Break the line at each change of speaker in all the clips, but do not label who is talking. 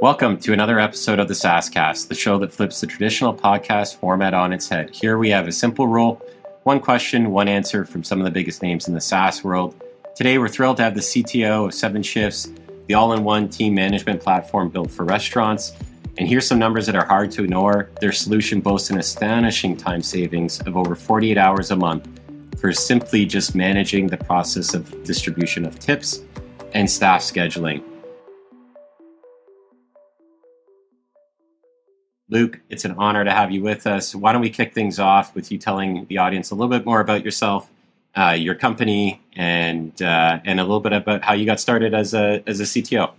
Welcome to another episode of the SaaScast, the show that flips the traditional podcast format on its head. Here we have a simple rule one question, one answer from some of the biggest names in the SaaS world. Today, we're thrilled to have the CTO of Seven Shifts, the all in one team management platform built for restaurants. And here's some numbers that are hard to ignore. Their solution boasts an astonishing time savings of over 48 hours a month for simply just managing the process of distribution of tips and staff scheduling. Luke, it's an honor to have you with us. Why don't we kick things off with you telling the audience a little bit more about yourself, uh, your company, and uh, and a little bit about how you got started as a as a CTO.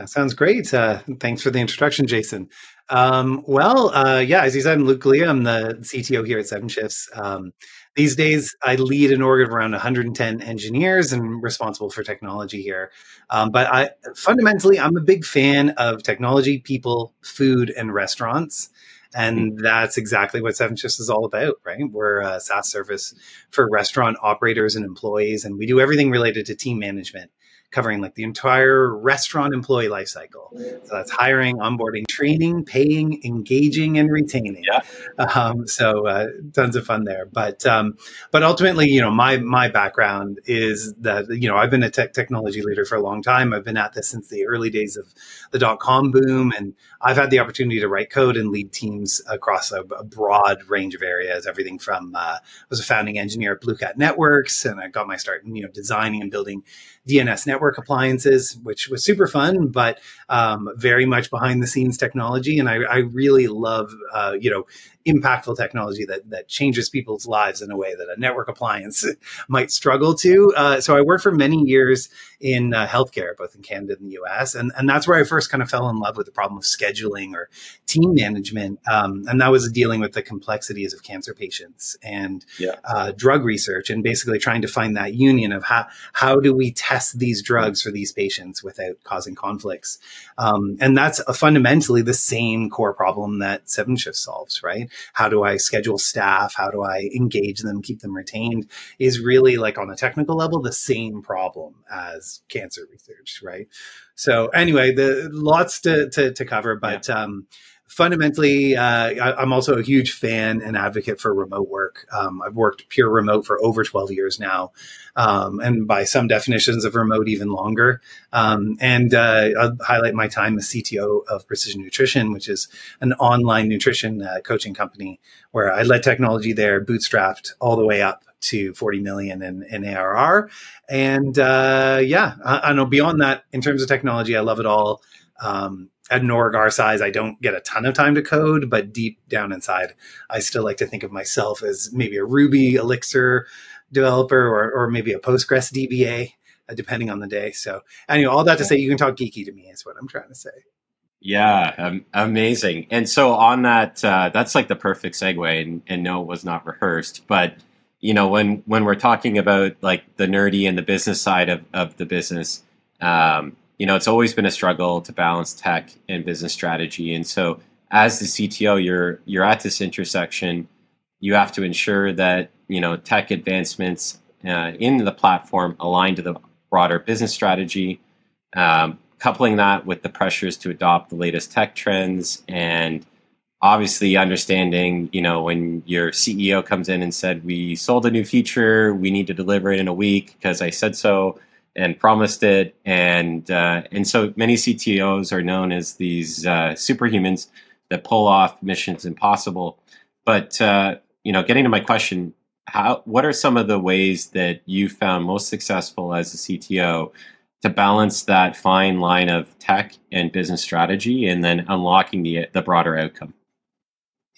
That sounds great. Uh, thanks for the introduction, Jason. Um, well, uh, yeah, as you said, I'm Luke Galea. I'm the CTO here at Seven Shifts. Um, these days, I lead an org of around 110 engineers and responsible for technology here. Um, but I fundamentally, I'm a big fan of technology, people, food, and restaurants. And hmm. that's exactly what Seven Shifts is all about, right? We're a SaaS service for restaurant operators and employees, and we do everything related to team management covering like the entire restaurant employee lifecycle. So that's hiring, onboarding, training, paying, engaging, and retaining.
Yeah.
Um, so uh, tons of fun there. But um, but ultimately, you know, my my background is that you know I've been a tech technology leader for a long time. I've been at this since the early days of the dot com boom, and I've had the opportunity to write code and lead teams across a, a broad range of areas. Everything from uh, I was a founding engineer at BlueCat Networks, and I got my start in you know designing and building DNS network appliances, which was super fun, but um, very much behind the scenes technology. And I, I really love, uh, you know, impactful technology that that changes people's lives in a way that a network appliance might struggle to. Uh, so I worked for many years in uh, healthcare, both in Canada and the U.S., and and that's where I first kind of fell in love with the problem of scheduling or team management, um, and that was dealing with the complexities of cancer patients and yeah. uh, drug research, and basically trying to find that union of how how do we test these drugs for these patients without causing conflicts, um, and that's fundamentally the same core problem that Seven Shift solves, right? How do I schedule staff? How do I engage them, keep them retained? Is really like on a technical level the same problem as cancer research, right? So anyway, the lots to to, to cover, but yeah. um, fundamentally, uh, I, am also a huge fan and advocate for remote work. Um, I've worked pure remote for over 12 years now, um, and by some definitions of remote, even longer. Um, and uh, I'll highlight my time as CTO of Precision Nutrition, which is an online nutrition uh, coaching company where I led technology there, bootstrapped all the way up to 40 million in, in ARR. And uh, yeah, I, I, know beyond that, in terms of technology, I love it all. Um, at an org our size, I don't get a ton of time to code, but deep down inside, I still like to think of myself as maybe a Ruby Elixir developer or, or maybe a Postgres DBA, uh, depending on the day. So, anyway, all that to say, you can talk geeky to me, is what I'm trying to say.
Yeah, um, amazing. And so on that, uh, that's like the perfect segue. And, and no, it was not rehearsed, but you know, when when we're talking about like the nerdy and the business side of, of the business, um, you know, it's always been a struggle to balance tech and business strategy. And so as the CTO, you're you're at this intersection. You have to ensure that you know tech advancements uh, in the platform align to the broader business strategy, um, coupling that with the pressures to adopt the latest tech trends, and obviously understanding you know when your CEO comes in and said we sold a new feature, we need to deliver it in a week because I said so and promised it. And uh, and so many CTOs are known as these uh, superhumans that pull off missions impossible. But uh, you know, getting to my question, how what are some of the ways that you found most successful as a CTO to balance that fine line of tech and business strategy, and then unlocking the the broader outcome?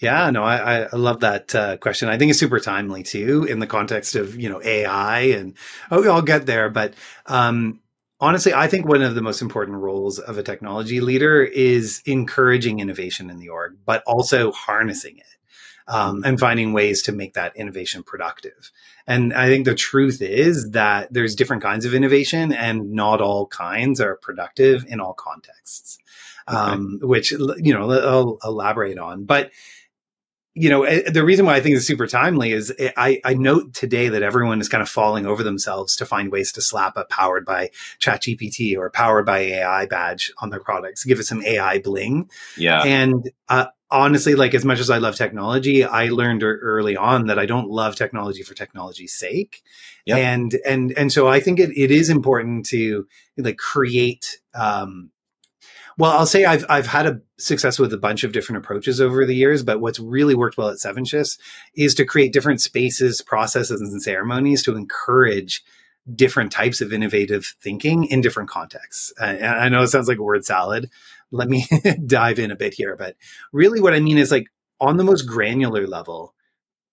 Yeah, no, I, I love that uh, question. I think it's super timely too in the context of you know AI and oh, I'll get there. But um, honestly, I think one of the most important roles of a technology leader is encouraging innovation in the org, but also harnessing it um, and finding ways to make that innovation productive. And I think the truth is that there's different kinds of innovation, and not all kinds are productive in all contexts. Okay. Um, which you know I'll elaborate on, but you know, eh, the reason why I think it's super timely is eh, I, I note today that everyone is kind of falling over themselves to find ways to slap a powered by ChatGPT or powered by AI badge on their products, give it some AI bling.
Yeah.
And uh, honestly, like as much as I love technology, I learned early on that I don't love technology for technology's sake. Yep. And and and so I think it, it is important to like create um, well, I'll say I've I've had a success with a bunch of different approaches over the years, but what's really worked well at Sevenshift is to create different spaces, processes, and ceremonies to encourage different types of innovative thinking in different contexts. And I know it sounds like a word salad. Let me dive in a bit here, but really what I mean is like on the most granular level,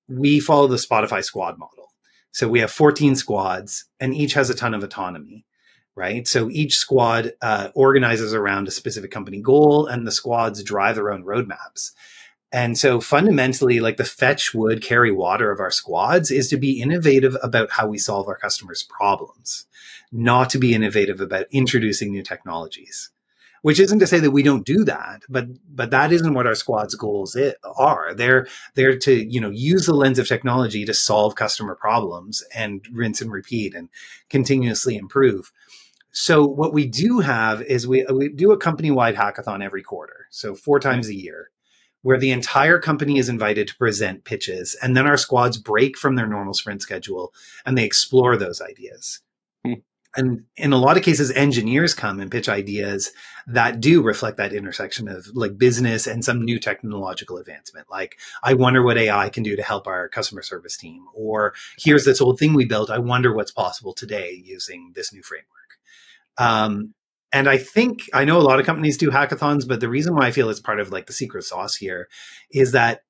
we follow the Spotify squad model. So we have 14 squads and each has a ton of autonomy right? So each squad uh, organizes around a specific company goal, and the squads drive their own roadmaps. And so fundamentally, like the fetch wood, carry water of our squads is to be innovative about how we solve our customers' problems, not to be innovative about introducing new technologies. Which isn't to say that we don't do that, but but that isn't what our squad's goals are. They're they're to you know use the lens of technology to solve customer problems and rinse and repeat and continuously improve. So what we do have is we, we do a company wide hackathon every quarter. So four times a year where the entire company is invited to present pitches and then our squads break from their normal sprint schedule and they explore those ideas. Hmm. And in a lot of cases, engineers come and pitch ideas that do reflect that intersection of like business and some new technological advancement. Like, I wonder what AI can do to help our customer service team. Or here's this old thing we built. I wonder what's possible today using this new framework. Um, and I think I know a lot of companies do hackathons, but the reason why I feel it's part of like the secret sauce here is that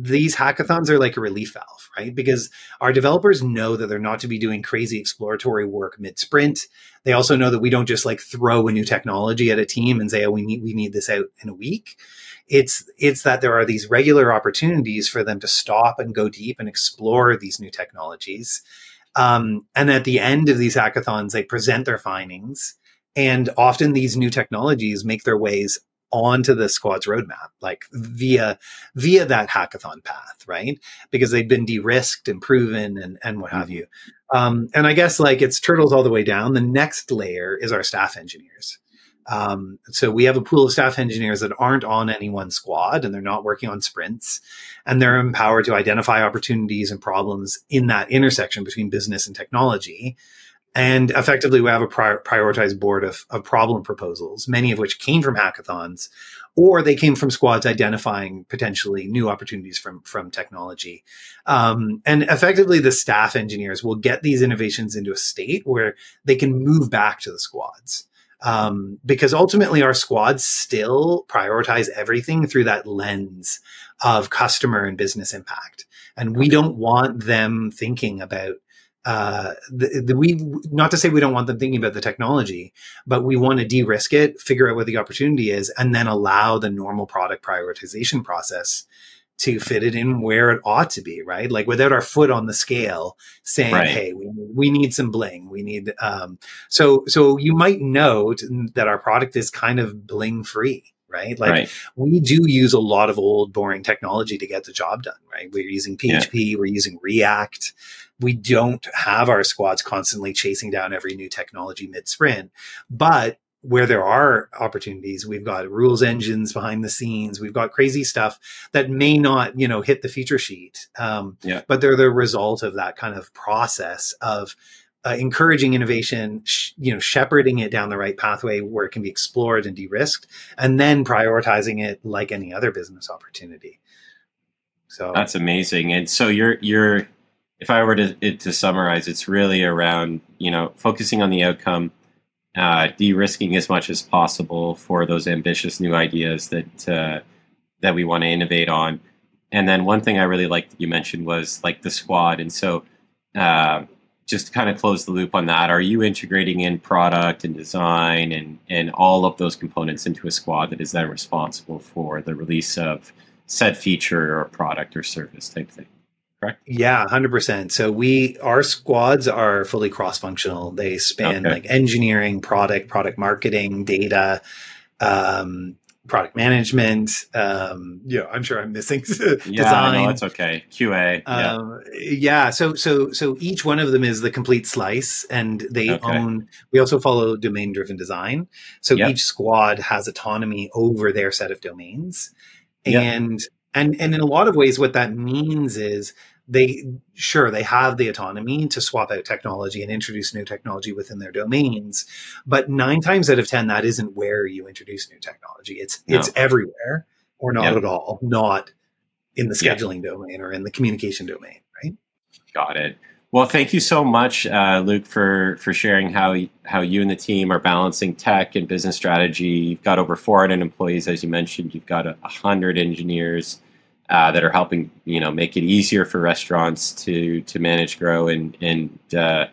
these hackathons are like a relief valve, right? Because our developers know that they're not to be doing crazy exploratory work mid sprint. They also know that we don't just like throw a new technology at a team and say, "Oh, we need we need this out in a week." It's it's that there are these regular opportunities for them to stop and go deep and explore these new technologies. Um, and at the end of these hackathons, they present their findings and often these new technologies make their ways onto the squad's roadmap, like via via that hackathon path, right? Because they've been de-risked and proven and and what have you. Um, and I guess like it's turtles all the way down. The next layer is our staff engineers. Um, so we have a pool of staff engineers that aren't on any one squad and they're not working on sprints and they're empowered to identify opportunities and problems in that intersection between business and technology and effectively, we have a prior, prioritized board of, of problem proposals, many of which came from hackathons, or they came from squads identifying potentially new opportunities from, from technology. Um, and effectively, the staff engineers will get these innovations into a state where they can move back to the squads. Um, because ultimately, our squads still prioritize everything through that lens of customer and business impact. And we don't want them thinking about uh, the, the, we not to say we don't want them thinking about the technology, but we want to de-risk it, figure out what the opportunity is, and then allow the normal product prioritization process to fit it in where it ought to be, right? Like without our foot on the scale, saying, right. "Hey, we, we need some bling. We need." Um, so, so you might note that our product is kind of bling free right? Like right. we do use a lot of old boring technology to get the job done, right? We're using PHP, yeah. we're using React. We don't have our squads constantly chasing down every new technology mid sprint, but where there are opportunities, we've got rules engines behind the scenes. We've got crazy stuff that may not, you know, hit the feature sheet. Um, yeah. But they're the result of that kind of process of uh, encouraging innovation, sh- you know, shepherding it down the right pathway where it can be explored and de-risked, and then prioritizing it like any other business opportunity.
So that's amazing. And so you're you're, if I were to to summarize, it's really around you know focusing on the outcome, uh, de-risking as much as possible for those ambitious new ideas that uh, that we want to innovate on. And then one thing I really liked that you mentioned was like the squad, and so. Uh, just to kind of close the loop on that, are you integrating in product and design and, and all of those components into a squad that is then responsible for the release of said feature or product or service type thing? Correct?
Yeah, 100%. So we, our squads are fully cross functional. They span okay. like engineering, product, product marketing, data, um, product management. Um, yeah, I'm sure I'm missing
yeah,
design.
no, that's okay. QA. Yeah.
Um, yeah. So so so each one of them is the complete slice, and they
Okay.
own. We also follow domain driven design. So
Yep.
each squad has autonomy over their set of domains,
Yep.
and and and in a lot of ways, what that means is they sure they have the autonomy to swap out technology and introduce new technology within their domains but nine times out of ten that isn't where you introduce new technology it's
No.
it's everywhere or not
Yep.
at all not in the scheduling domain or in the communication domain right
Got it. Well, thank you so much, uh, Luke, for for sharing how how you and the team are balancing tech and business strategy. You've got over 400 employees, as you mentioned. You've got a 100 engineers uh, that are helping you know make it easier for restaurants to to manage, grow, and and uh,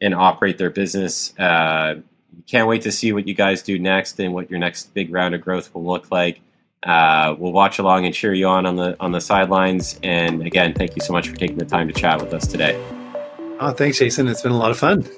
and operate their business. Uh, can't wait to see what you guys do next and what your next big round of growth will look like. Uh, we'll watch along and cheer you on on the on the sidelines. And again, thank you so much for taking the time to chat with us today.
Oh thanks jason. It's been a lot of fun